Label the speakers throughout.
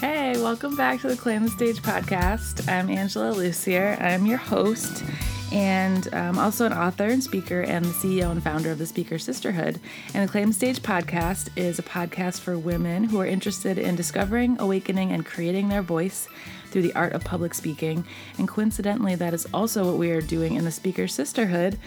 Speaker 1: Hey, welcome back to the Claim the Stage podcast. I'm Angela Lussier. I'm your host and I'm also an author and speaker and the CEO and founder of the Speaker Sisterhood. And the Claim the Stage podcast is a podcast for women who are interested in discovering, awakening, and creating their voice through the art of public speaking. And coincidentally, that is also what we are doing in the Speaker Sisterhood,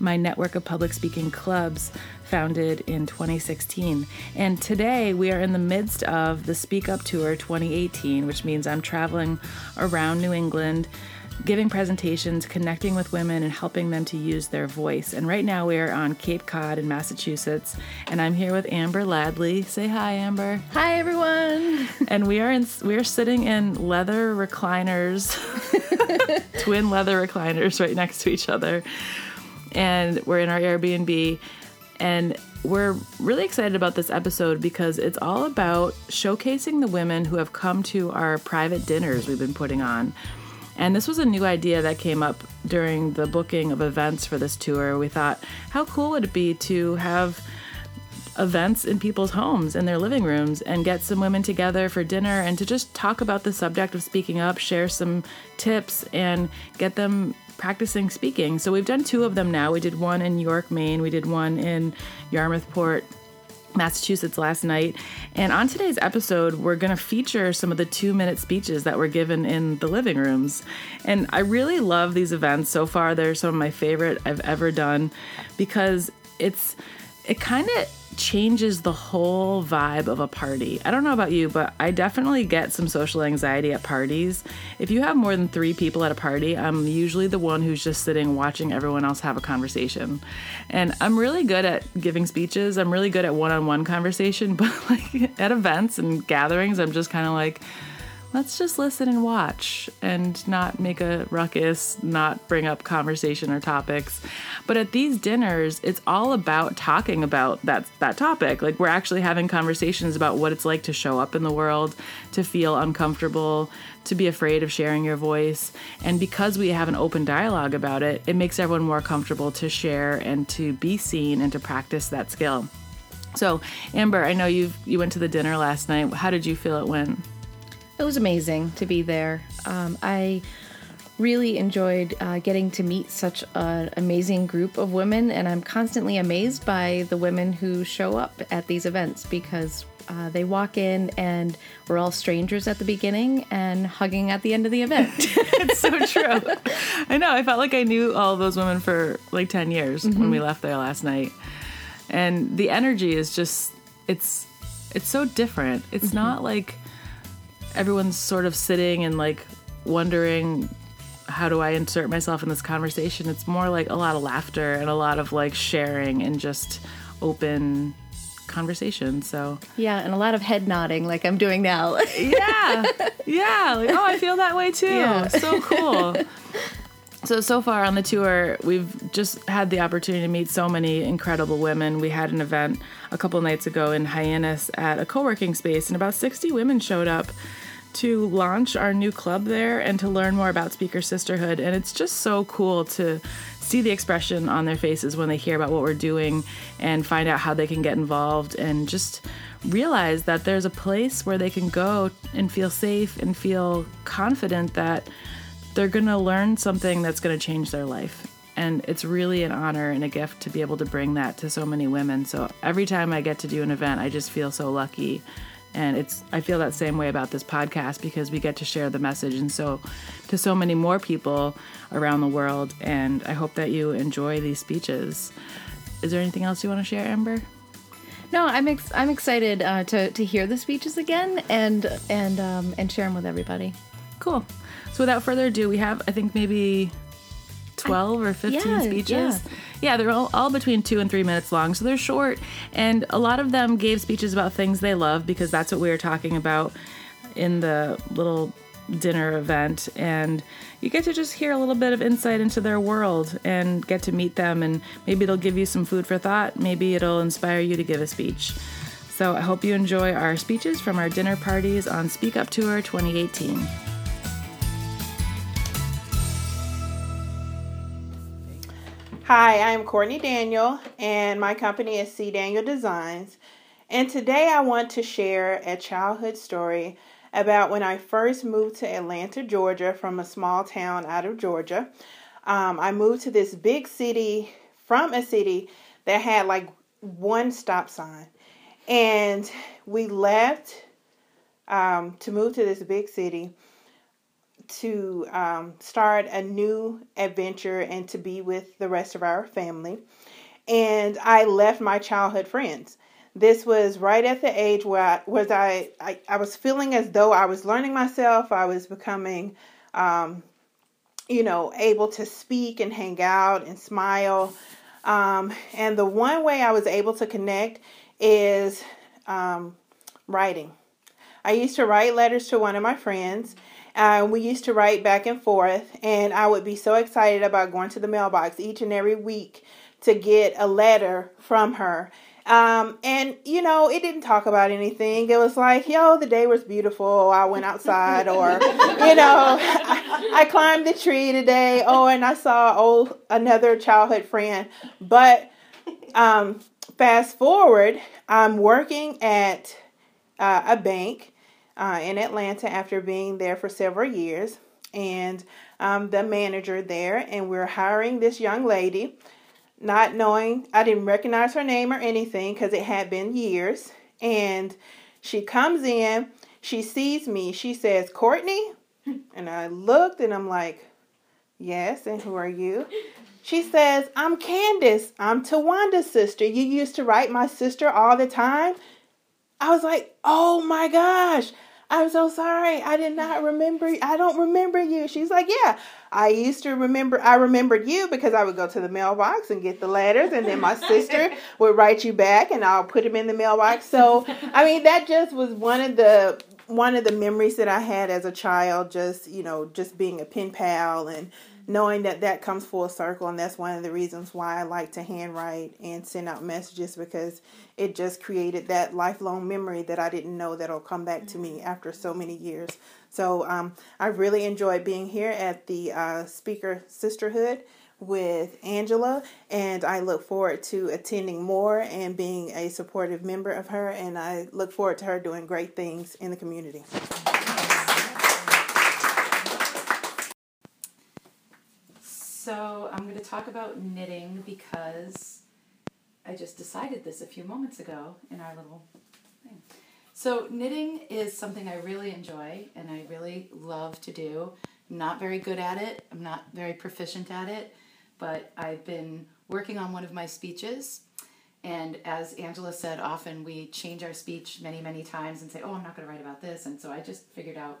Speaker 1: my network of public speaking clubs founded in 2016. And today we are in the midst of the Speak Up Tour 2018, which means I'm traveling around New England giving presentations, connecting with women, and helping them to use their voice. And right now we are on Cape Cod in Massachusetts, and I'm here with Amber Ladley. Say hi, Amber.
Speaker 2: Hi, everyone.
Speaker 1: And we are in we are sitting in leather recliners, twin leather recliners, right next to each other, and we're in our Airbnb. And we're really excited about this episode because it's all about showcasing the women who have come to our private dinners we've been putting on. And this was a new idea that came up during the booking of events for this tour. We thought, how cool would it be to have events in people's homes in their living rooms and get some women together for dinner and to just talk about the subject of speaking up, share some tips, and get them practicing speaking. So we've done two of them now. We did one in York, Maine, we did one in Yarmouthport, Massachusetts last night. And on today's episode, we're going to feature some of the two minute speeches that were given in the living rooms. And I really love these events. So far, they're some of my favorite I've ever done because it's, it kind of changes the whole vibe of a party. I don't know about you, but I definitely get some social anxiety at parties. If you have more than three people at a party, I'm usually the one who's just sitting watching everyone else have a conversation. And I'm really good at giving speeches, I'm really good at one on one conversation, but like at events and gatherings, I'm just kind of like, let's just listen and watch and not make a ruckus, not bring up conversation or topics. But at these dinners, it's all about talking about that that topic. Like we're actually having conversations about what it's like to show up in the world, to feel uncomfortable, to be afraid of sharing your voice. And because we have an open dialogue about it, it makes everyone more comfortable to share and to be seen and to practice that skill. So, Amber, I know you you went to the dinner last night. How did you feel it went?
Speaker 2: It was amazing to be there. Um, I really enjoyed uh, getting to meet such an amazing group of women, and I'm constantly amazed by the women who show up at these events because uh, they walk in and we're all strangers at the beginning and hugging at the end of the event.
Speaker 1: it's so true. I know. I felt like I knew all those women for like 10 years mm-hmm. when we left there last night. And the energy is just, it's, it's so different. It's mm-hmm. not like everyone's sort of sitting and like wondering how do I insert myself in this conversation? It's more like a lot of laughter and a lot of like sharing and just open conversation. So
Speaker 2: yeah, and a lot of head nodding, like I'm doing now.
Speaker 1: yeah, yeah. Like oh, I feel that way too. Yeah. So cool. So so far on the tour, we've just had the opportunity to meet so many incredible women. We had an event a couple nights ago in Hyannis at a co-working space, and about 60 women showed up to launch our new club there and to learn more about Speaker Sisterhood. And it's just so cool to see the expression on their faces when they hear about what we're doing and find out how they can get involved and just realize that there's a place where they can go and feel safe and feel confident that they're going to learn something that's going to change their life. And it's really an honor and a gift to be able to bring that to so many women. So every time I get to do an event, I just feel so lucky and it's i feel that same way about this podcast because we get to share the message. And so to so many more people around the world and i hope that you enjoy these speeches. Is there anything else you want to share amber?
Speaker 2: No i'm ex- i'm excited uh, to to hear the speeches again and and um, and share them with everybody.
Speaker 1: Cool. So without further ado we have i think maybe 12 or 15 yeah, speeches. Yeah. yeah, they're all, all between two and three minutes long, so they're short. And a lot of them gave speeches about things they love because that's what we were talking about in the little dinner event. And you get to just hear a little bit of insight into their world and get to meet them. And maybe it'll give you some food for thought. Maybe it'll inspire you to give a speech. So I hope you enjoy our speeches from our dinner parties on Speak Up Tour 2018.
Speaker 3: Hi, I'm Courtney Daniel, and my company is C. Daniel Designs. And today I want to share a childhood story about when I first moved to Atlanta, Georgia, from a small town out of Georgia. Um, I moved to this big city from a city that had like one stop sign. And we left um, to move to this big city to um, start a new adventure and to be with the rest of our family. And I left my childhood friends. This was right at the age where I was I, I, I was feeling as though I was learning myself. I was becoming um, you know, able to speak and hang out and smile. Um, and the one way I was able to connect is um, writing. I used to write letters to one of my friends. Uh, we used to write back and forth, and I would be so excited about going to the mailbox each and every week to get a letter from her. Um, and you know, it didn't talk about anything. It was like, yo, the day was beautiful. I went outside, or you know, I, I climbed the tree today. Oh, and I saw old another childhood friend. But um, fast forward, I'm working at uh, a bank uh, in Atlanta after being there for several years, and I'm the manager there, and we're hiring this young lady not knowing, I didn't recognize her name or anything because it had been years. And she comes in, she sees me, she says, Courtney? And I looked and I'm like, Yes, and who are you? She says, I'm Candace. I'm Tawanda's sister. You used to write my sister all the time. I was like, Oh my gosh. I'm so sorry. I did not remember. I don't remember you. She's like, Yeah, I used to remember. I remembered you because I would go to the mailbox and get the letters, and then my sister would write you back, and I'll put them in the mailbox. So, I mean, that just was one of the one of the memories that I had as a child. Just you know, just being a pen pal and knowing that that comes full circle and that's one of the reasons why I like to handwrite and send out messages because it just created that lifelong memory that I didn't know that'll come back to me after so many years. So um, I really enjoyed being here at the uh, Speaker Sisterhood with Angela, and I look forward to attending more and being a supportive member of her. And I look forward to her doing great things in the community.
Speaker 4: So I'm going to talk about knitting because I just decided this a few moments ago in our little thing. So knitting is something I really enjoy and I really love to do. I'm not very good at it. I'm not very proficient at it, but I've been working on one of my speeches. And as Angela said, often we change our speech many, many times and say, oh, I'm not going to write about this. And so I just figured out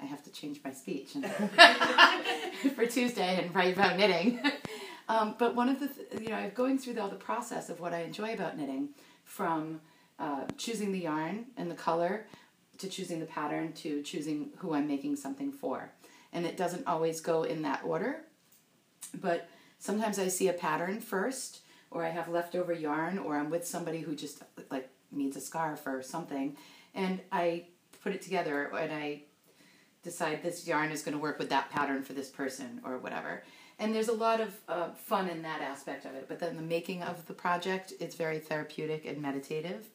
Speaker 4: I have to change my speech for Tuesday and write about knitting. Um, but one of the, th- you know, I'm going through the, all the process of what I enjoy about knitting from uh, choosing the yarn and the color to choosing the pattern to choosing who I'm making something for. And it doesn't always go in that order, but sometimes I see a pattern first, or I have leftover yarn, or I'm with somebody who just like needs a scarf or something, and I put it together and I decide this yarn is going to work with that pattern for this person or whatever. And there's a lot of uh, fun in that aspect of it. But then the making of the project, it's very therapeutic and meditative.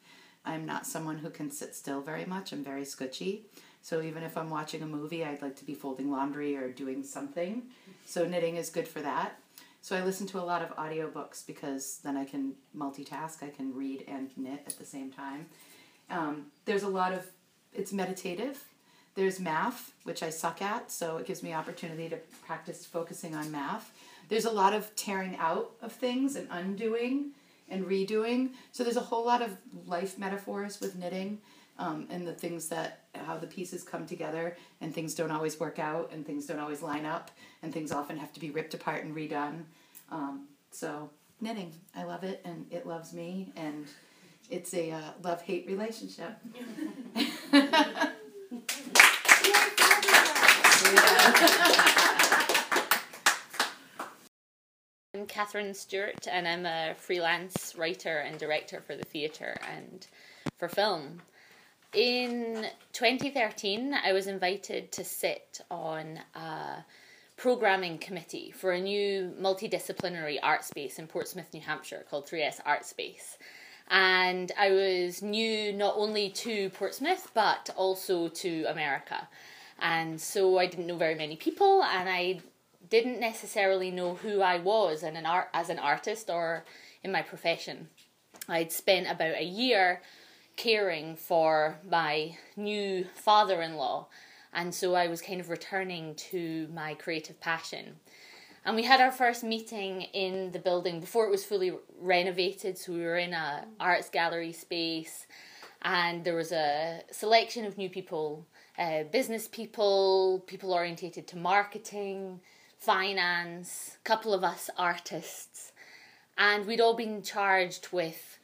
Speaker 4: I'm not someone who can sit still very much. I'm very scutchy. So even if I'm watching a movie, I'd like to be folding laundry or doing something. So knitting is good for that. So I listen to a lot of audiobooks because then I can multitask. I can read and knit at the same time. Um, there's a lot of, it's meditative there's math, which I suck at, so it gives me opportunity to practice focusing on math. There's a lot of tearing out of things and undoing and redoing. So there's a whole lot of life metaphors with knitting um, and the things that how the pieces come together and things don't always work out and things don't always line up and things often have to be ripped apart and redone. Um, so knitting, I love it and it loves me and it's a uh, love hate relationship.
Speaker 5: I'm Catherine Stewart, and I'm a freelance writer and director for the theatre and for film. In 2013, I was invited to sit on a programming committee for a new multidisciplinary art space in Portsmouth, New Hampshire called 3S Art Space. And I was new not only to Portsmouth but also to America. And so I didn't know very many people, and I didn't necessarily know who I was in an art, as an artist or in my profession. I'd spent about a year caring for my new father in law, and so I was kind of returning to my creative passion. And we had our first meeting in the building before it was fully renovated. So we were in a arts gallery space, and there was a selection of new people, uh, business people, people orientated to marketing, finance, a couple of us artists, and we'd all been charged with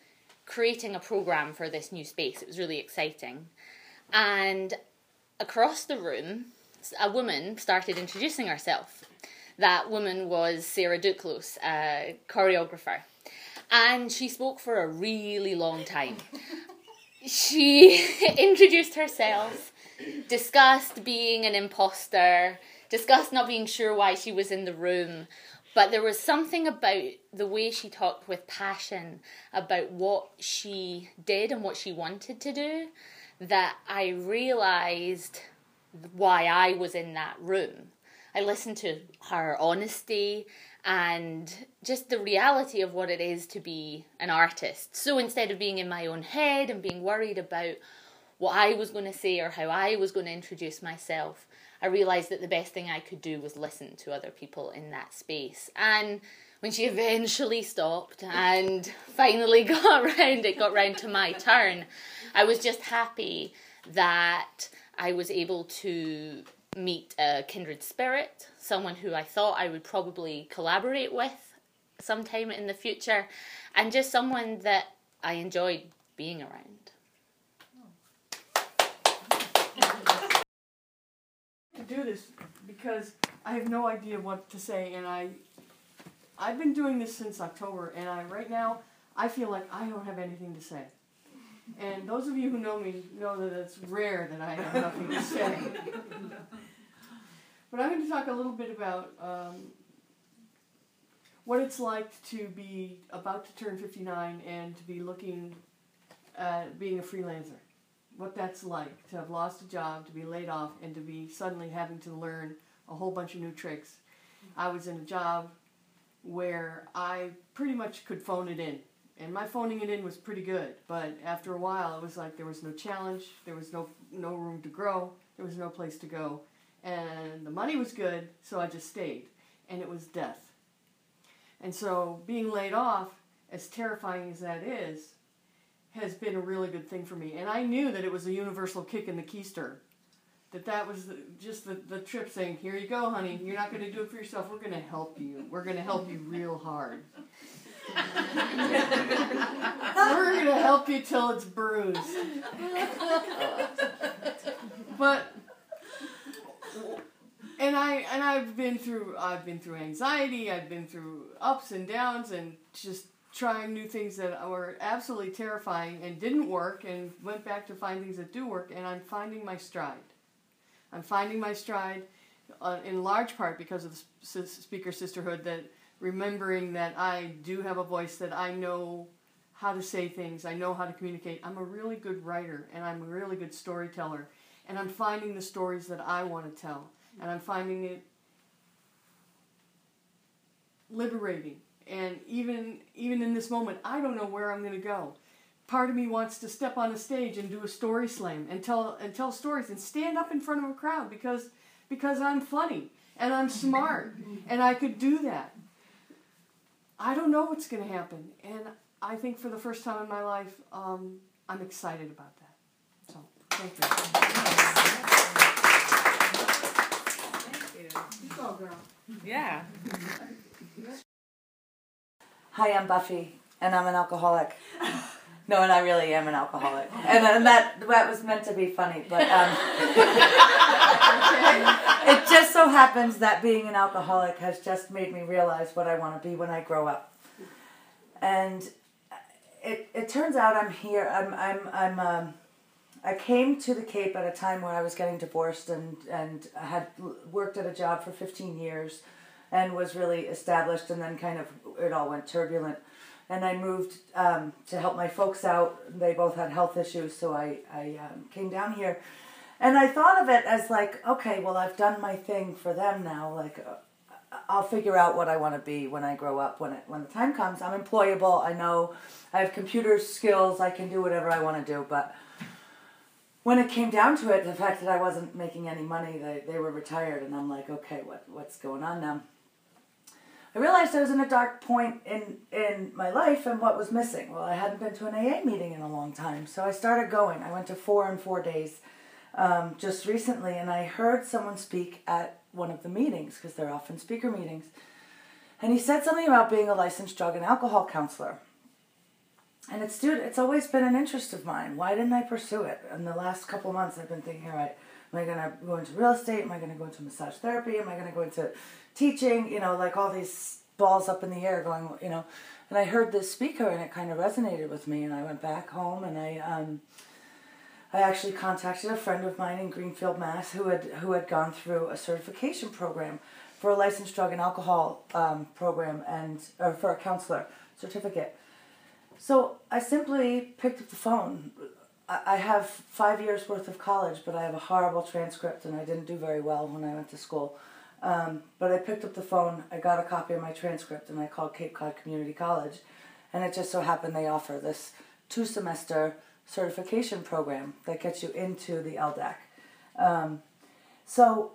Speaker 5: creating a program for this new space. It was really exciting, and across the room, a woman started introducing herself that woman was Sarah Duclos, a choreographer. And she spoke for a really long time. she introduced herself, discussed being an imposter, discussed not being sure why she was in the room. But there was something about the way she talked with passion about what she did and what she wanted to do that I realized why I was in that room. I listened to her honesty and just the reality of what it is to be an artist. So instead of being in my own head and being worried about what I was going to say or how I was going to introduce myself, I realized that the best thing I could do was listen to other people in that space. And when she eventually stopped and finally got round, it got round to my turn, I was just happy that I was able to meet a kindred spirit, someone who I thought I would probably collaborate with sometime in the future, and just someone that I enjoyed being around.
Speaker 6: To do this because I have no idea what to say, and I, I've been doing this since October, and I right now I feel like I don't have anything to say. And those of you who know me know that it's rare that I have nothing to say. but I'm going to talk a little bit about um, what it's like to be about to turn 59 and to be looking at being a freelancer. What that's like to have lost a job, to be laid off, and to be suddenly having to learn a whole bunch of new tricks. I was in a job where I pretty much could phone it in and my phoning it in was pretty good. But after a while, it was like there was no challenge, there was no no room to grow, there was no place to go, and the money was good, so I just stayed, and it was death. And so being laid off, as terrifying as that is, has been a really good thing for me. And I knew that it was a universal kick in the keister. That that was the, just the, the trip saying, here you go, honey. You're not going to do it for yourself. We're going to help you. We're going to help you real hard. We're gonna help you till it's bruised. but and I and I've been through I've been through anxiety, I've been through ups and downs and just trying new things that were absolutely terrifying and didn't work and went back to find things that do work and I'm finding my stride. I'm finding my stride uh, in large part because of the speaker sisterhood that remembering that I do have a voice, that I know how to say things, I know how to communicate. I'm a really good writer and I'm a really good storyteller. And I'm finding the stories that I want to tell. And I'm finding it liberating. And even even in this moment, I don't know where I'm going to go. Part of me wants to step on a stage and do a story slam and tell and tell stories and stand up in front of a crowd because because I'm funny and I'm smart and I could do that. I don't know what's going to happen. And I think for the first time in my life, um, I'm excited about that. So, thank you.
Speaker 7: Thank you. Go, girl.
Speaker 8: Yeah. Hi, I'm Buffy, and I'm an alcoholic. No, and I really am an alcoholic, and, and that that was meant to be funny, but um, it just so happens that being an alcoholic has just made me realize what I want to be when I grow up, and it it turns out I'm here. I'm I'm I'm. Um, I came to the Cape at a time where I was getting divorced and and I had worked at a job for fifteen years, and was really established, and then kind of it all went turbulent and I moved um, to help my folks out. They both had health issues, so I, I um, came down here. And I thought of it as like, okay, well, I've done my thing for them now. Like, uh, I'll figure out what I want to be when I grow up. When it when the time comes, I'm employable. I know I have computer skills. I can do whatever I want to do. But when it came down to it, the fact that I wasn't making any money, they they were retired, and I'm like, okay, what what's going on now? I realized I was in a dark point in in my life and what was missing. Well, I hadn't been to an AA meeting in a long time, so I started going. I went to four in four days um, just recently, and I heard someone speak at one of the meetings because they're often speaker meetings, and he said something about being a licensed drug and alcohol counselor. And it's dude, it's always been an interest of mine. Why didn't I pursue it? In the last couple months, I've been thinking, all right, am I to go into real estate? Am I to go into massage therapy? Am I to go into teaching? You know, like all these balls up in the air going, you know. And I heard this speaker, and it kind of resonated with me. And I went back home, and I, um, I actually contacted a friend of mine in Greenfield, Mass, who had who had gone through a certification program for a licensed drug and alcohol um, program and or for a counselor certificate. So I simply picked up the phone. I have five years worth of college, but I have a horrible transcript and I didn't do very well when I went to school. Um, but I picked up the phone, I got a copy of my transcript, and I called Cape Cod Community College. And it just so happened they offer this two semester certification program that gets you into the LDAC. Um, so,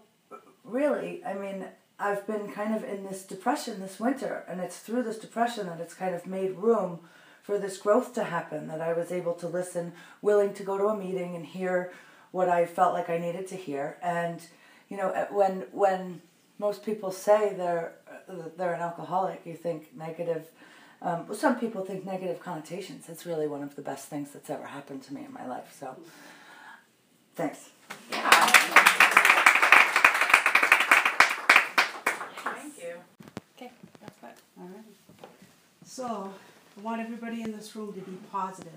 Speaker 8: really, I mean, I've been kind of in this depression this winter, and it's through this depression that it's kind of made room for this growth to happen. That I was able to listen, willing to go to a meeting and hear what I felt like I needed to hear. And you know, when when most people say they're they're an alcoholic, you think negative. Um, well, some people think negative connotations. It's really one of the best things that's ever happened to me in my life. So, thanks.
Speaker 1: Thank you.
Speaker 2: Okay, that's that.
Speaker 7: All right. So, I want everybody in this room to be positive.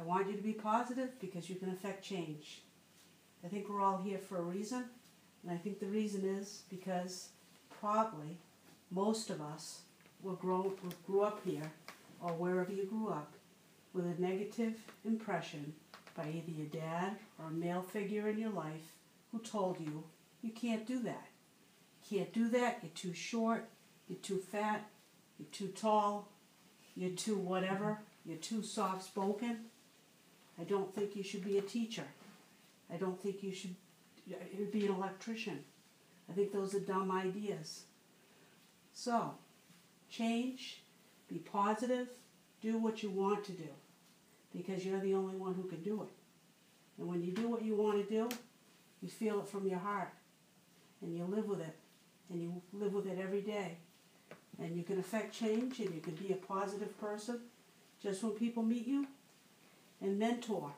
Speaker 7: I want you to be positive because you can affect change. I think we're all here for a reason, and I think the reason is because probably most of us were grown, grew up here or wherever you grew up with a negative impression by either your dad or a male figure in your life who told you you can't do that. You can't do that, you're too short, you're too fat, you're too tall, you're too whatever, you're too soft spoken. I don't think you should be a teacher. I don't think you should be an electrician. I think those are dumb ideas. So, change, be positive, do what you want to do because you're the only one who can do it. And when you do what you want to do, you feel it from your heart and you live with it and you live with it every day. And you can affect change and you can be a positive person just when people meet you and mentor.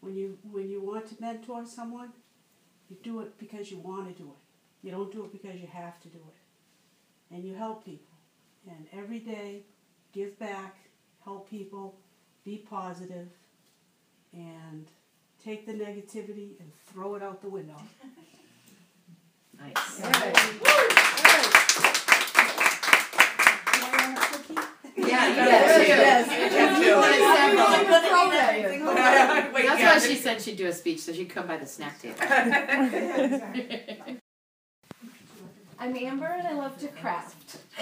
Speaker 7: When you when you want to mentor someone, you do it because you want to do it. You don't do it because you have to do it. And you help people. And every day give back, help people, be positive, and take the negativity and throw it out the window.
Speaker 1: Nice.
Speaker 9: Yeah,
Speaker 1: Wait,
Speaker 9: That's why she said she'd do a speech, so she'd come by the snack table.
Speaker 2: I'm Amber and I love to craft.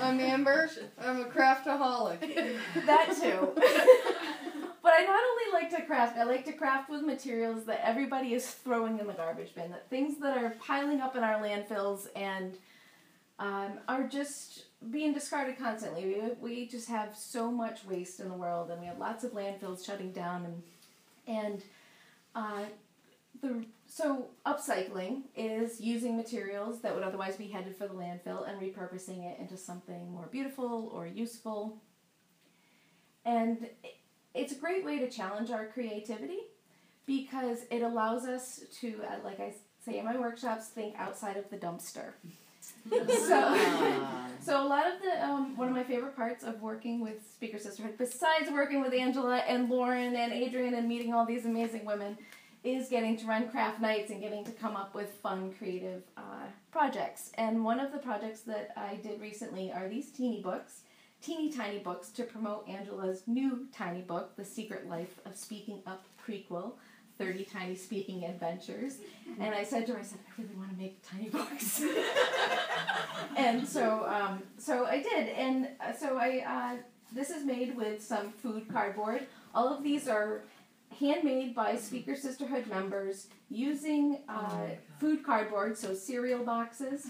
Speaker 10: I'm Amber. I'm a craftaholic.
Speaker 2: that too. but I not only like to craft, I like to craft with materials that everybody is throwing in the garbage bin, that things that are piling up in our landfills and um, are just being discarded constantly. We, we just have so much waste in the world, and we have lots of landfills shutting down, and and uh, the so upcycling is using materials that would otherwise be headed for the landfill and repurposing it into something more beautiful or useful. And it's a great way to challenge our creativity because it allows us to, uh, like I say in my workshops, think outside of the dumpster. so, so a lot of the um, one of my favorite parts of working with Speaker Sisterhood, besides working with Angela and Lauren and Adrian and meeting all these amazing women, is getting to run craft nights and getting to come up with fun, creative uh, projects. And one of the projects that I did recently are these teeny books, teeny tiny books to promote Angela's new tiny book, The Secret Life of Speaking Up prequel. 30 tiny speaking adventures and i said to her i said i really want to make tiny books and so um, so i did and uh, so i uh, this is made with some food cardboard all of these are handmade by speaker sisterhood members using uh, food cardboard so cereal boxes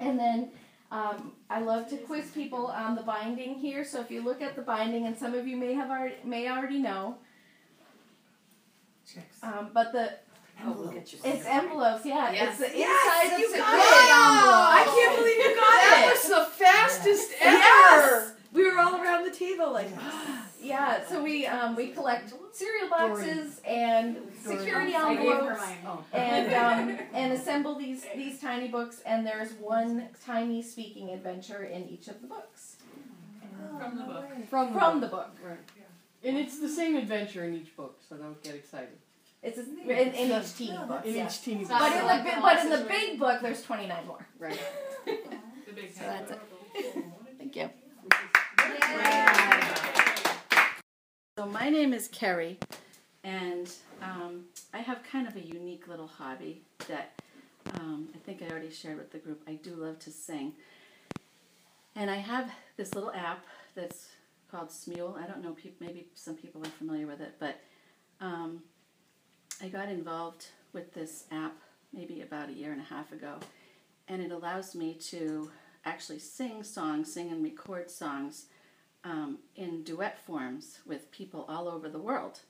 Speaker 2: and then um, I love to quiz people on the binding here. So if you look at the binding, and some of you may have already, may already know, um, but the
Speaker 9: Oh, look at you.
Speaker 2: it's envelopes. Yeah,
Speaker 9: Yes.
Speaker 2: it's the inside
Speaker 6: you
Speaker 2: of the
Speaker 6: got it!
Speaker 2: envelope.
Speaker 6: I can't
Speaker 9: believe you got
Speaker 6: That was the fastest ever.
Speaker 9: Yes! We were all around the table like,
Speaker 2: Yeah, so we um, we collect cereal boxes and security
Speaker 9: I
Speaker 2: envelopes.
Speaker 9: Oh.
Speaker 2: and um, and assemble these these tiny books. And there's one tiny speaking adventure in each of the books
Speaker 1: From the book.
Speaker 6: From,
Speaker 2: from the book. Right.
Speaker 6: And it's the same adventure in each book, so don't get excited.
Speaker 2: It's a, in, in each teeny book.
Speaker 6: In each teeny book.
Speaker 2: But in the
Speaker 10: the
Speaker 2: but in the big book, there's 29 more.
Speaker 6: Right.
Speaker 1: The big
Speaker 2: So that's it. Thank you.
Speaker 11: So my name is Carrie, and um, I have kind of a unique little hobby that um, I think I already shared with the group. I do love to sing, and I have this little app that's called Smule. I don't know, maybe some people are familiar with it, but um, I got involved with this app maybe about a year and a half ago, and it allows me to actually sing songs, sing and record songs um, in duet forms with people all over the world.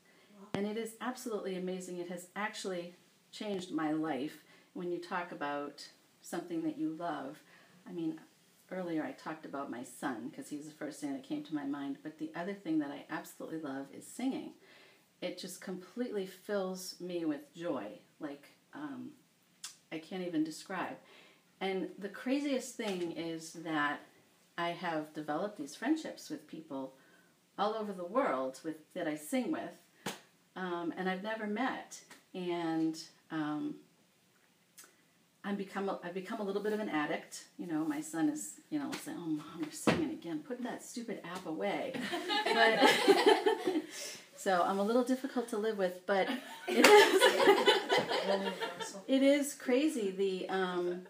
Speaker 11: And it is absolutely amazing. It has actually changed my life when you talk about something that you love. I mean, earlier I talked about my son because he's the first thing that came to my mind, but the other thing that I absolutely love is singing. It just completely fills me with joy, like um, I can't even describe. And the craziest thing is that I have developed these friendships with people all over the world with that I sing with, um, and I've never met. And um, I'm become a, I've become a little bit of an addict. You know, my son is you know saying, "Oh, mom, you're singing again. Put that stupid app away." but so I'm a little difficult to live with, but it is it is crazy the um,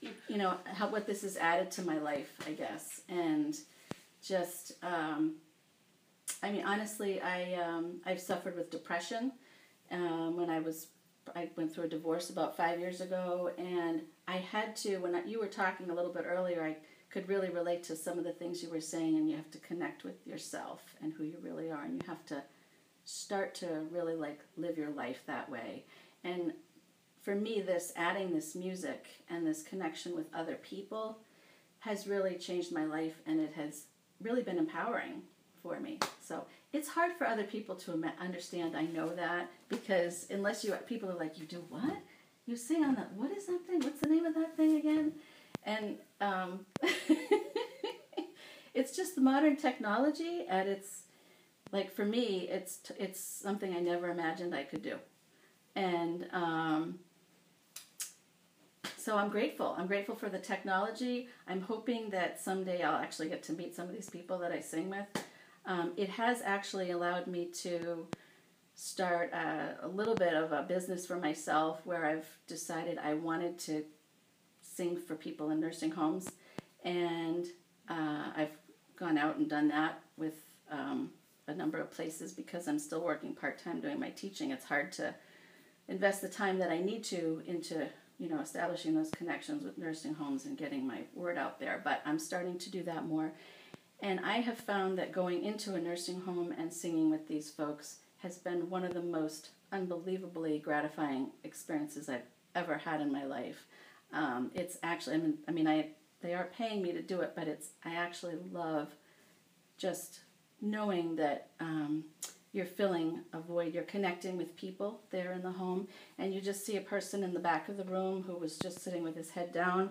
Speaker 11: you know how what this has added to my life, I guess, and just um, I mean honestly, I um, I've suffered with depression um, when I was I went through a divorce about five years ago, and I had to when I, you were talking a little bit earlier, I could really relate to some of the things you were saying, and you have to connect with yourself and who you really are, and you have to start to really like live your life that way, and for me, this adding this music and this connection with other people has really changed my life and it has really been empowering for me. So it's hard for other people to understand. I know that because unless you people are like, you do what? You sing on that. What is that thing? What's the name of that thing again? And um, it's just the modern technology at its like for me, it's it's something I never imagined I could do, and um, so I'm grateful. I'm grateful for the technology. I'm hoping that someday I'll actually get to meet some of these people that I sing with. Um, it has actually allowed me to start a, a little bit of a business for myself where I've decided I wanted to sing for people in nursing homes. And uh, I've gone out and done that with um, a number of places because I'm still working part time doing my teaching. It's hard to invest the time that I need to into you know establishing those connections with nursing homes and getting my word out there. But I'm starting to do that more. And I have found that going into a nursing home and singing with these folks has been one of the most unbelievably gratifying experiences I've ever had in my life. Um, it's actually, I mean, I mean, I they are paying me to do it, but it's I actually love just knowing that um, you're filling a void. You're connecting with people there in the home, and you just see a person in the back of the room who was just sitting with his head down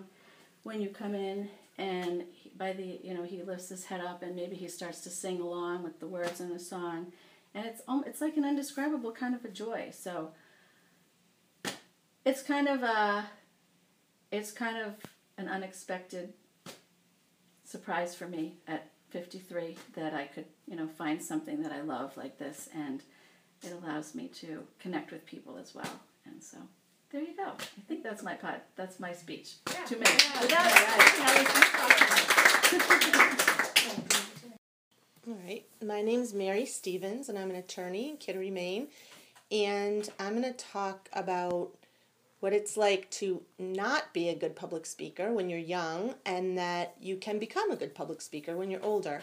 Speaker 11: when you come in, and by the you know he lifts his head up and maybe he starts to sing along with the words in the song, and it's it's like an indescribable kind of a joy. So. it's kind of a, it's kind of an unexpected surprise for me at 53 that I could, you know, find something that I love like this, and it allows me to connect with people as well. And so, there you go. I think that's my pot. That's my speech. Two minutes.
Speaker 12: All right. My name's Mary Stevens, and I'm an attorney in Kittery, Maine. And I'm going to talk about what it's like to not be a good public speaker when you're young, and that you can become a good public speaker when you're older.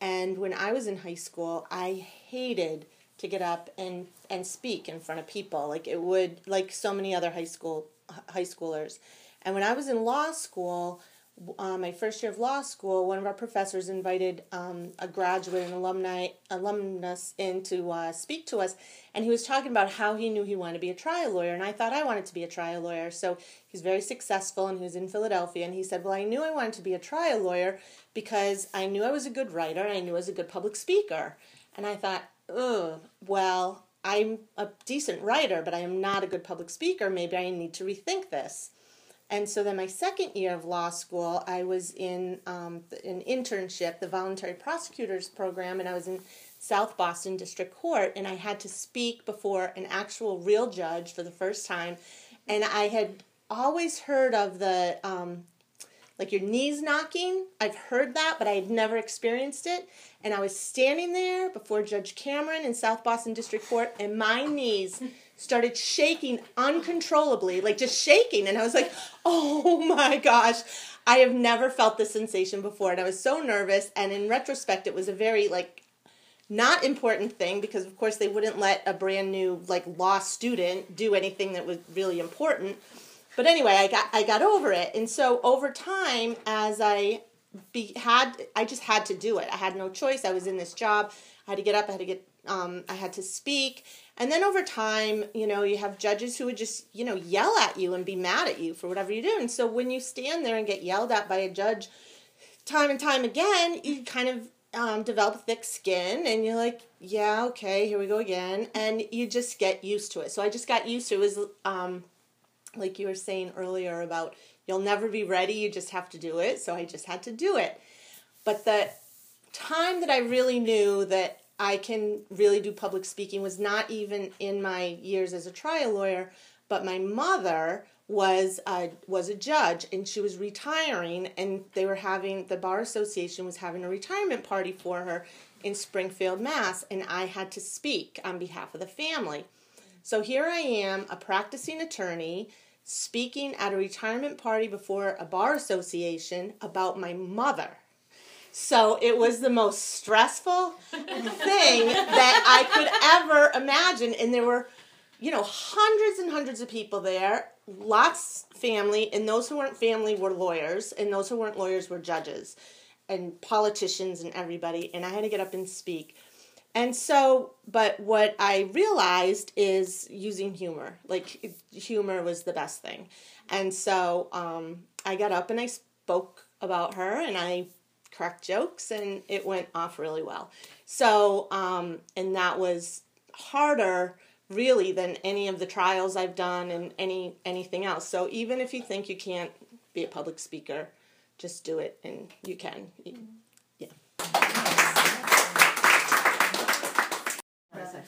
Speaker 12: And when I was in high school, I hated to get up and, and speak in front of people. Like it would, like so many other high school high schoolers. And when I was in law school, uh, my first year of law school, one of our professors invited um, a graduate and alumni alumnus in to uh, speak to us, and he was talking about how he knew he wanted to be a trial lawyer, and I thought I wanted to be a trial lawyer. So he's very successful, and he was in Philadelphia, and he said, "Well, I knew I wanted to be a trial lawyer because I knew I was a good writer, and I knew I was a good public speaker." And I thought, "Oh, well." I'm a decent writer, but I am not a good public speaker. Maybe I need to rethink this. And so then my second year of law school, I was in um, an internship, the voluntary prosecutors program, and I was in South Boston District Court, and I had to speak before an actual real judge for the first time. And I had always heard of the um, like your knees knocking. I've heard that, but I had never experienced it. And I was standing there before Judge Cameron in South Boston District Court, and my knees started shaking uncontrollably, like just shaking. And I was like, oh my gosh, I have never felt this sensation before. And I was so nervous. And in retrospect, it was a very like not important thing because of course they wouldn't let a brand new like law student do anything that was really important. But anyway, I got I got over it. And so over time as I be had I just had to do it. I had no choice. I was in this job. I had to get up, I had to get um, I had to speak. And then over time, you know, you have judges who would just, you know, yell at you and be mad at you for whatever you do. And so when you stand there and get yelled at by a judge time and time again, you kind of um, develop thick skin and you're like, yeah, okay, here we go again. And you just get used to it. So I just got used to it. It was um, like you were saying earlier about you'll never be ready, you just have to do it. So I just had to do it. But the time that I really knew that I can really do public speaking was not even in my years as a trial lawyer, but my mother was a, was a judge and she was retiring and they were having the bar association was having a retirement party for her in Springfield, Mass and I had to speak on behalf of the family. So here I am, a practicing attorney, speaking at a retirement party before a bar association about my mother. So it was the most stressful thing that I could ever imagine. And there were, you know, hundreds and hundreds of people there, lots family, and those who weren't family were lawyers, and those who weren't lawyers were judges and politicians and everybody. And I had to get up and speak. And so, but what I realized is using humor. Like, humor was the best thing. And so um, I got up and I spoke about her and I cracked jokes and it went off really well. So, um, and that was harder really than any of the trials I've done and any anything else. So even if you think you can't be a public speaker, just do it and you can. Yeah.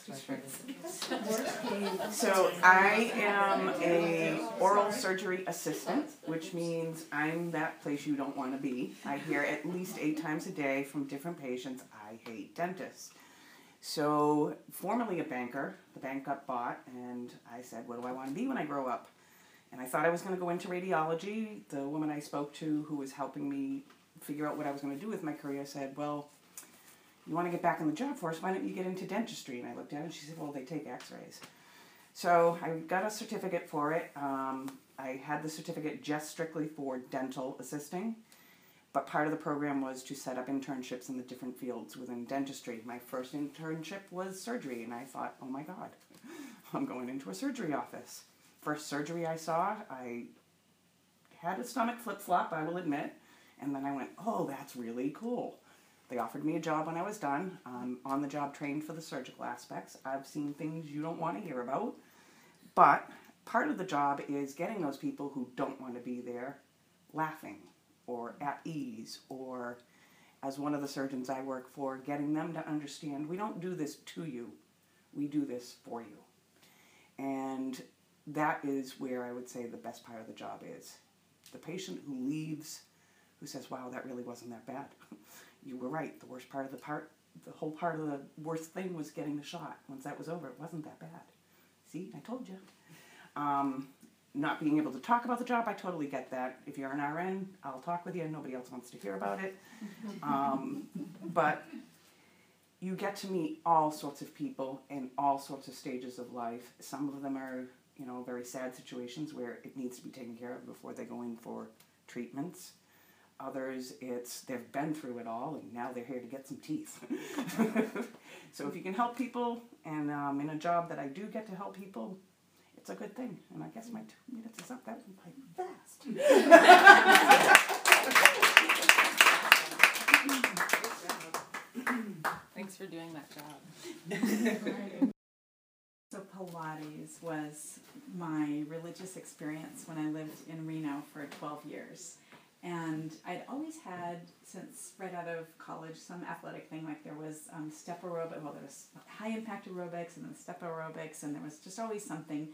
Speaker 13: So I am a oral surgery assistant, which means I'm that place you don't want to be. I hear at least eight times a day from different patients, I hate dentists. So formerly a banker, the bank got bought and I said, what do I want to be when I grow up? And I thought I was going to go into radiology. The woman I spoke to who was helping me figure out what I was going to do with my career said, well, you want to get back in the job force, why don't you get into dentistry? And I looked at it and she said, well, they take x-rays. So I got a certificate for it. Um, I had the certificate just strictly for dental assisting, but part of the program was to set up internships in the different fields within dentistry. My first internship was surgery, and I thought, oh my god, I'm going into a surgery office. First surgery I saw, I had a stomach flip flop, I will admit, and then I went, oh, that's really cool. They offered me a job when I was done. Um, on the job trained for the surgical aspects. I've seen things you don't want to hear about. But part of the job is getting those people who don't want to be there laughing or at ease or as one of the surgeons I work for, getting them to understand we don't do this to you, we do this for you. And that is where I would say the best part of the job is. The patient who leaves, who says, wow, that really wasn't that bad. you were right. The worst part of the part, the whole part of the worst thing was getting the shot. Once that was over, it wasn't that bad. See, I told you. Um, not being able to talk about the job, I totally get that. If you're an RN, I'll talk with you. Nobody else wants to hear about it. Um, but you get to meet all sorts of people in all sorts of stages of life. Some of them are, you know, very sad situations where it needs to be taken care of before they go in for treatments. Others, it's they've been through it all and now they're here to get some teeth. so if you can help people, and um, in a job that I do get to help people, it's a good thing. And I guess my two minutes is up. That went by
Speaker 1: fast. Thanks for doing that job.
Speaker 14: So Pilates was my religious experience when I lived in Reno for 12 years. And I'd always had, since right out of college, some athletic thing. Like there was um, step aerobic, well, there was high impact aerobics and then step aerobics, and there was just always something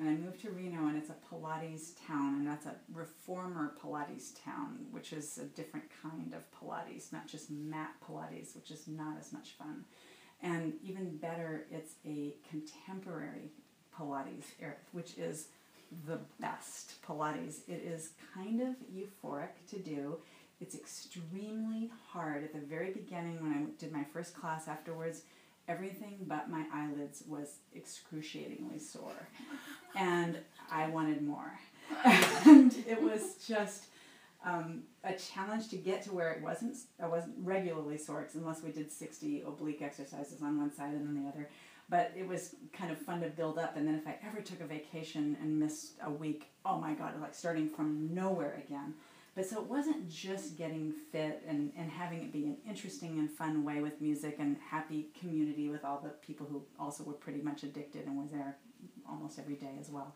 Speaker 14: and I moved to Reno, and it's a Pilates town, and that's a reformer Pilates town, which is a different kind of Pilates, not just mat Pilates, which is not as much fun. And even better, it's a contemporary Pilates, which is the best Pilates. It is kind of euphoric to do. It's extremely hard. At the very beginning, when I did my first class afterwards, everything but my eyelids was excruciatingly sore. And I wanted more. and it was just um, a challenge to get to where it wasn't I wasn't regularly sore unless we did 60 oblique exercises on one side and then the other. But it was kind of fun to build up. And then if I ever took a vacation and missed a week, oh my God, like starting from nowhere again. But so it wasn't just getting fit and, and having it be an interesting and fun way with music and happy community with all the people who also were pretty much addicted and was there almost every day as well.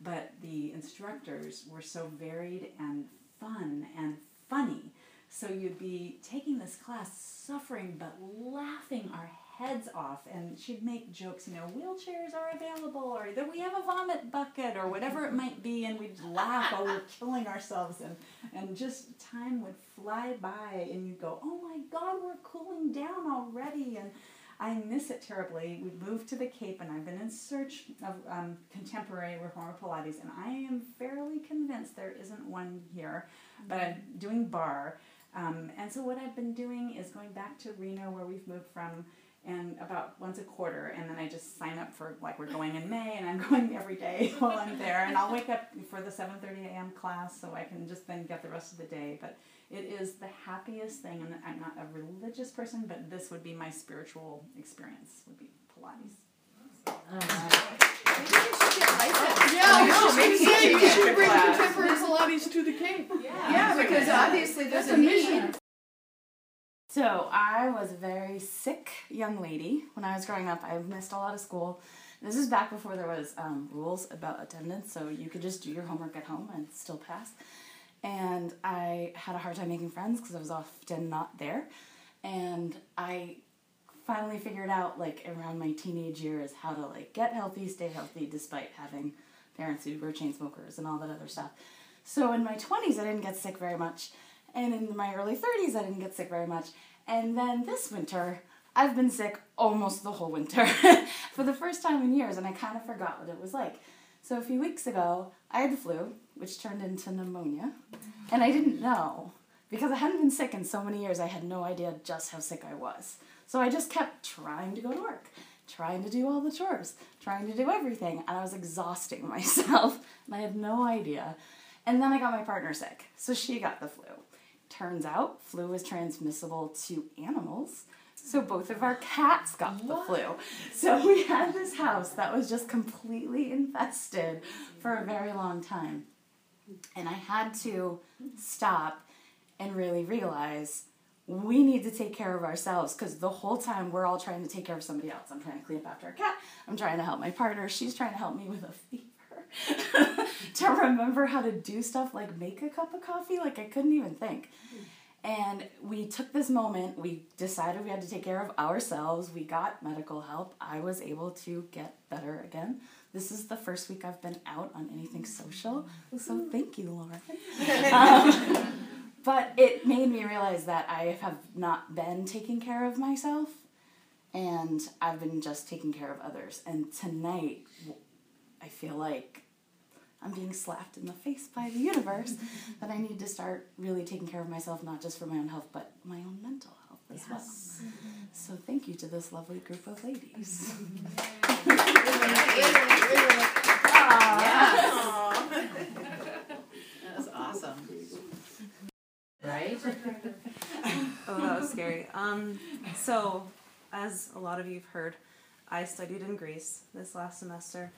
Speaker 14: But the instructors were so varied and fun and funny. So you'd be taking this class suffering but laughing our heads off and she'd make jokes, you know, wheelchairs are available or that we have a vomit bucket or whatever it might be and we'd laugh while we are killing ourselves and, and just time would fly by and you'd go, Oh my god, we're cooling down already and I miss it terribly. We moved to the Cape and I've been in search of um, contemporary reformer Pilates and I am fairly convinced there isn't one here, but I'm doing barre, Um, and so what I've been doing is going back to Reno where we've moved from and about once a quarter and then i just sign up for like we're going in may and i'm going every day while i'm there and i'll wake up for the 7.30 a.m class so i can just then get the rest of the day but it is the happiest thing and i'm not a religious person but this would be my spiritual experience would be pilates
Speaker 10: yeah, no, maybe you should bring contemporary Pilates to the Cape.
Speaker 9: Yeah, yeah because obviously there's a mission.
Speaker 4: So I was a very sick young lady when I was growing up. I missed a lot of school. This is back before there was um, rules about attendance, so you could just do your homework at home and still pass. And I had a hard time making friends because I was often not there. And I finally figured out, like around my teenage years, how to like get healthy, stay healthy, despite having parents who were chain smokers and all that other stuff. So in my twenties, I didn't get sick very much and in my early 30s, I didn't get sick very much. And then this winter, I've been sick almost the whole winter for the first time in years, and I kind of forgot what it was like. So a few weeks ago, I had the flu, which turned into pneumonia, and I didn't know because I hadn't been sick in so many years. I had no idea just how sick I was. So I just kept trying to go to work, trying to do all the chores, trying to do everything, and I was exhausting myself, and I had no idea. And then I got my partner sick, so she got the flu. Turns out flu is transmissible to animals. So both of our cats got the flu. So we had this house that was just completely infested for a very long time. And I had to stop and really realize we need to take care of ourselves because the whole time we're all trying to take care of somebody else. I'm trying to clean up after a cat. I'm trying to help my partner. She's trying to help me with a. to remember how to do stuff like make a cup of coffee. Like I couldn't even think. And we took this moment, we decided we had to take care of ourselves. We got medical help. I was able to get better again. This is the first week I've been out on anything social. So thank you, Laura. Um, but it made me realize that I have not been taking care of myself and I've been just taking care of others. And tonight, I feel like I'm being slapped in the face by the universe that I need to start really taking care of myself, not just for my own health, but my own mental health as well. So thank you to this lovely group of ladies.
Speaker 15: That was awesome. Right?
Speaker 16: oh, that was scary. Um, so, as a lot of you've heard, I studied in Greece this last semester,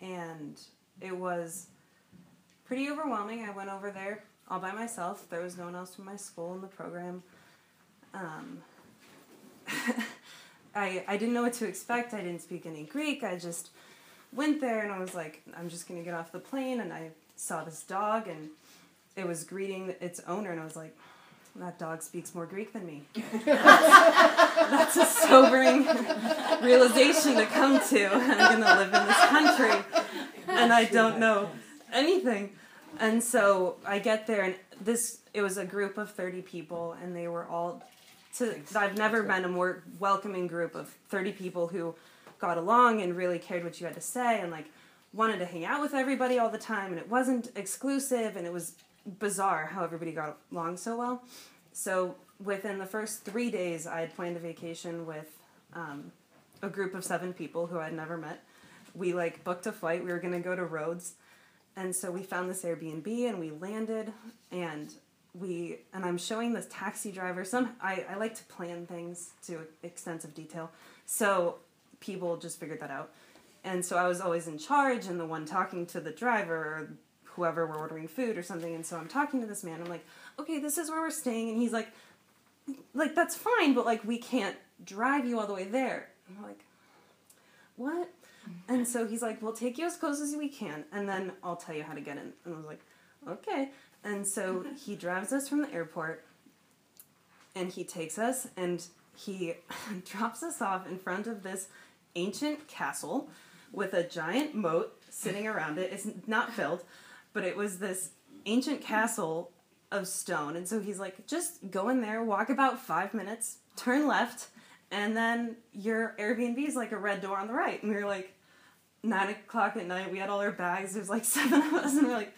Speaker 16: and it was pretty overwhelming. I went over there all by myself. There was no one else from my school in the program. Um, I I didn't know what to expect. I didn't speak any Greek. I just went there and I was like, I'm just gonna get off the plane. And I saw this dog and it was greeting its owner, and I was like, that dog speaks more Greek than me. That's a sobering realization to come to. I'm gonna live in this country and I don't know anything. And so I get there, and this it was a group of thirty people, and they were all. To, I've never met a more welcoming group of thirty people who got along and really cared what you had to say, and like wanted to hang out with everybody all the time, and it wasn't exclusive, and it was bizarre how everybody got along so well. So within the first three days, I had planned a vacation with um, a group of seven people who I'd never met. We like booked a flight. We were gonna go to Rhodes, and so we found this Airbnb and we landed and we and I'm showing this taxi driver some I, I like to plan things to extensive detail. So people just figured that out. And so I was always in charge and the one talking to the driver or whoever we're ordering food or something. And so I'm talking to this man. I'm like, okay, this is where we're staying. And he's like, like, that's fine, but like, we can't drive you all the way there. And I'm like, what? And so he's like, we'll take you as close as we can, and then I'll tell you how to get in. And I was like, okay. And so he drives us from the airport, and he takes us, and he drops us off in front of this ancient castle with a giant moat sitting around it. It's not filled, but it was this ancient castle of stone. And so he's like, just go in there, walk about five minutes, turn left, and then your Airbnb is like a red door on the right. And we were like, nine o'clock at night, we had all our bags. There's like seven of us, and we're like,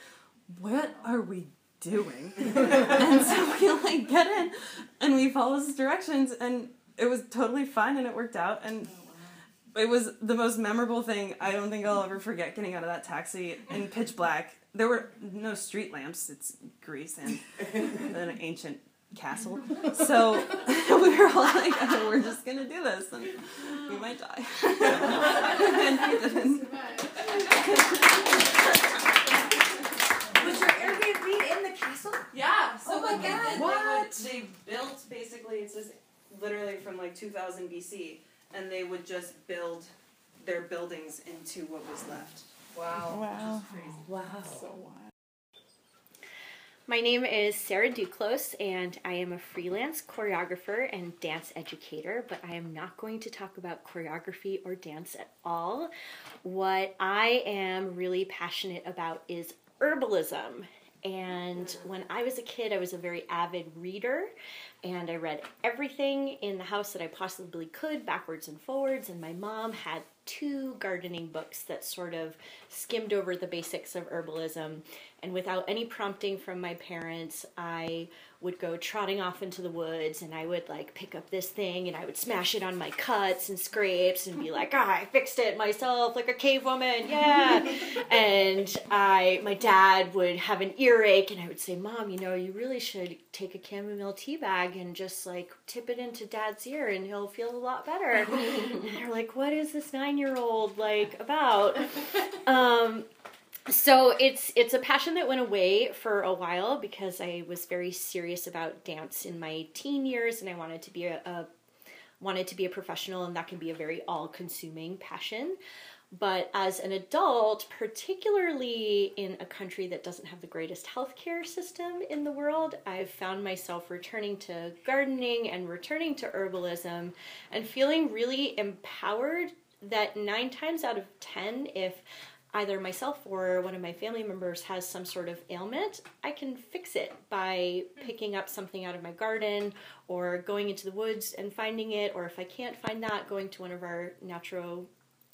Speaker 16: what are we doing? and so we like get in, and we follow his directions, and it was totally fine, and it worked out, and. Oh, it was the most memorable thing. I don't think I'll ever forget getting out of that taxi in pitch black. There were no street lamps. It's Greece and an ancient castle. So we were all like, oh, we're just gonna do this and we might die. and we didn't.
Speaker 15: Was your Airbnb in the castle?
Speaker 16: Yeah. Oh so
Speaker 15: Oh my
Speaker 16: what they
Speaker 15: God.
Speaker 16: did,
Speaker 15: What?
Speaker 16: They, would, they built basically it's just literally from like 2000 BC, and they would just build their buildings into what was left.
Speaker 15: Wow.
Speaker 5: Wow.
Speaker 15: Wow.
Speaker 17: My name is Sarah Duclos, and I am a freelance choreographer and dance educator, but I am not going to talk about choreography or dance at all. What I am really passionate about is herbalism. And when I was a kid, I was a very avid reader, and I read everything in the house that I possibly could, backwards and forwards. And my mom had two gardening books that sort of skimmed over the basics of herbalism. And without any prompting from my parents, I would go trotting off into the woods and I would like pick up this thing and I would smash it on my cuts and scrapes and be like, ah, I fixed it myself like a cave woman, yeah. and I, my dad would have an earache and I would say, Mom, you know, you really should take a chamomile tea bag and just like tip it into dad's ear and he'll feel a lot better. and they're like, what is this nine year old like about? Um, so it's it's a passion that went away for a while because I was very serious about dance in my teen years and I wanted to be a, a wanted to be a professional and that can be a very all consuming passion. But as an adult, particularly in a country that doesn't have the greatest healthcare system in the world, I've found myself returning to gardening and returning to herbalism and feeling really empowered that nine times out of ten, if either myself or one of my family members has some sort of ailment, I can fix it by picking up something out of my garden or going into the woods and finding it, or if I can't find that, going to one of our natural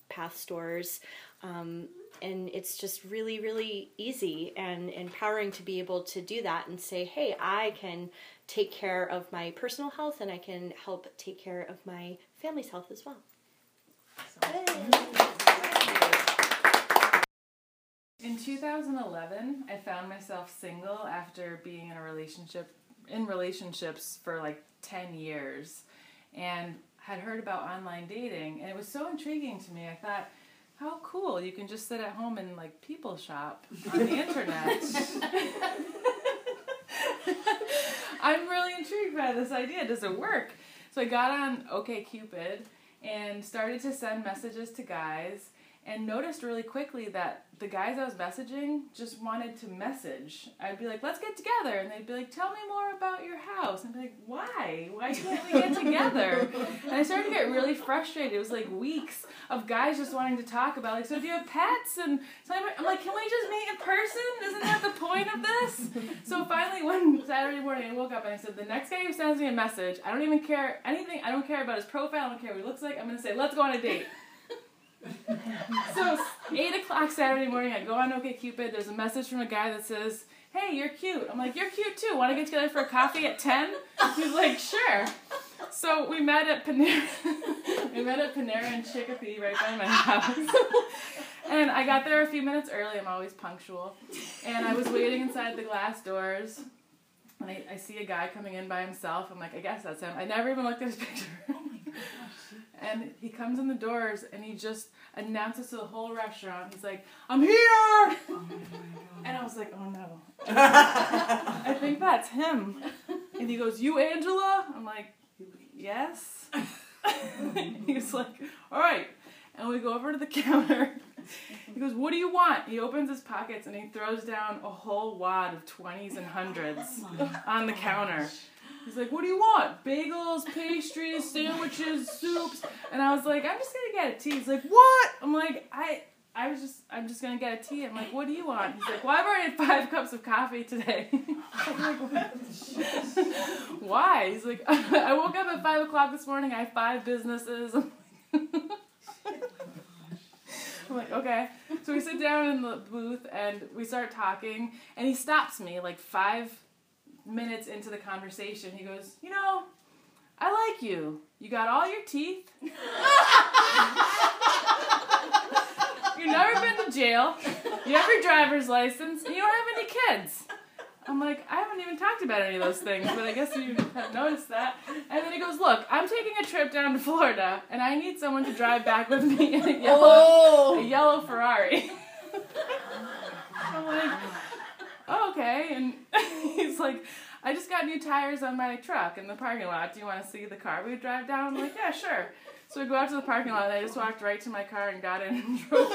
Speaker 17: path stores. Um, and it's just really, really easy and empowering to be able to do that and say, hey, I can take care of my personal health and I can help take care of my family's health as well.
Speaker 1: In 2011, I found myself single after being in a relationship in relationships for like 10 years and had heard about online dating and it was so intriguing to me. I thought how cool you can just sit at home and like people shop on the internet. I'm really intrigued by this idea. Does it work? So I got on OKCupid and started to send messages to guys and noticed really quickly that the guys I was messaging just wanted to message. I'd be like, let's get together. And they'd be like, tell me more about your house. And I'd be like, why? Why can't we get together? and I started to get really frustrated. It was like weeks of guys just wanting to talk about, like, so do you have pets? And so I'm like, can we just meet in person? Isn't that the point of this? So finally, one Saturday morning, I woke up and I said, the next guy who sends me a message, I don't even care anything, I don't care about his profile, I don't care what he looks like, I'm going to say, let's go on a date so eight o'clock Saturday morning, I go on OKCupid. There's a message from a guy that says, "Hey, you're cute." I'm like, "You're cute too. Want to get together for a coffee at 10? He's like, "Sure." So we met at Panera. we met at Panera in Chicopee, right by my house. and I got there a few minutes early. I'm always punctual. And I was waiting inside the glass doors. And I, I see a guy coming in by himself. I'm like, I guess that's him. I never even looked at his picture. Oh and he comes in the doors and he just announces to the whole restaurant, he's like, I'm here! and I was like, oh no. I think that's him. And he goes, You Angela? I'm like, Yes. he's like, All right. And we go over to the counter. He goes, What do you want? He opens his pockets and he throws down a whole wad of 20s and hundreds on the counter. He's like, "What do you want? Bagels, pastries, sandwiches, soups?" And I was like, "I'm just gonna get a tea." He's like, "What?" I'm like, "I." I was just, I'm just gonna get a tea. I'm like, what do you want? He's like, well, I've already had five cups of coffee today. I'm like, what? Why? He's like, I woke up at five o'clock this morning. I have five businesses. I'm like, okay. So we sit down in the booth and we start talking, and he stops me like five minutes into the conversation, he goes, You know, I like you. You got all your teeth. You've never been to jail. You have your driver's license. And you don't have any kids. I'm like, I haven't even talked about any of those things, but I guess you have noticed that. And then he goes, Look, I'm taking a trip down to Florida, and I need someone to drive back with me in a yellow, oh. a yellow Ferrari. I'm like, oh, okay. And he's like, I just got new tires on my truck in the parking lot. Do you want to see the car we drive down? I'm like, yeah, sure. So we go out to the parking lot, and I just walked right to my car and got in and drove.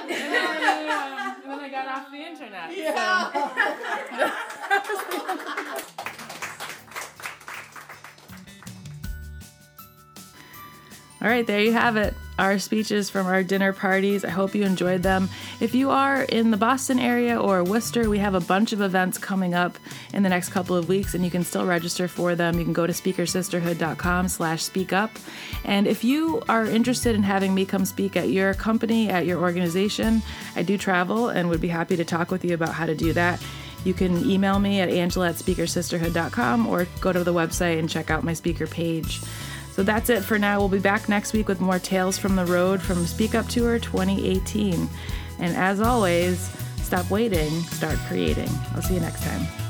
Speaker 1: and, then, um, and then I got off the internet. Yeah. So. All right, there you have it. Our speeches from our dinner parties. I hope you enjoyed them. If you are in the Boston area or Worcester, we have a bunch of events coming up in the next couple of weeks, and you can still register for them. You can go to speakersisterhood.com slash speak up. And if you are interested in having me come speak at your company, at your organization, I do travel and would be happy to talk with you about how to do that. You can email me at angela at speakersisterhood.com or go to the website and check out my speaker page. So that's it for now. We'll be back next week with more Tales from the Road from Speak Up Tour 2018. And as always, stop waiting, start creating. I'll see you next time.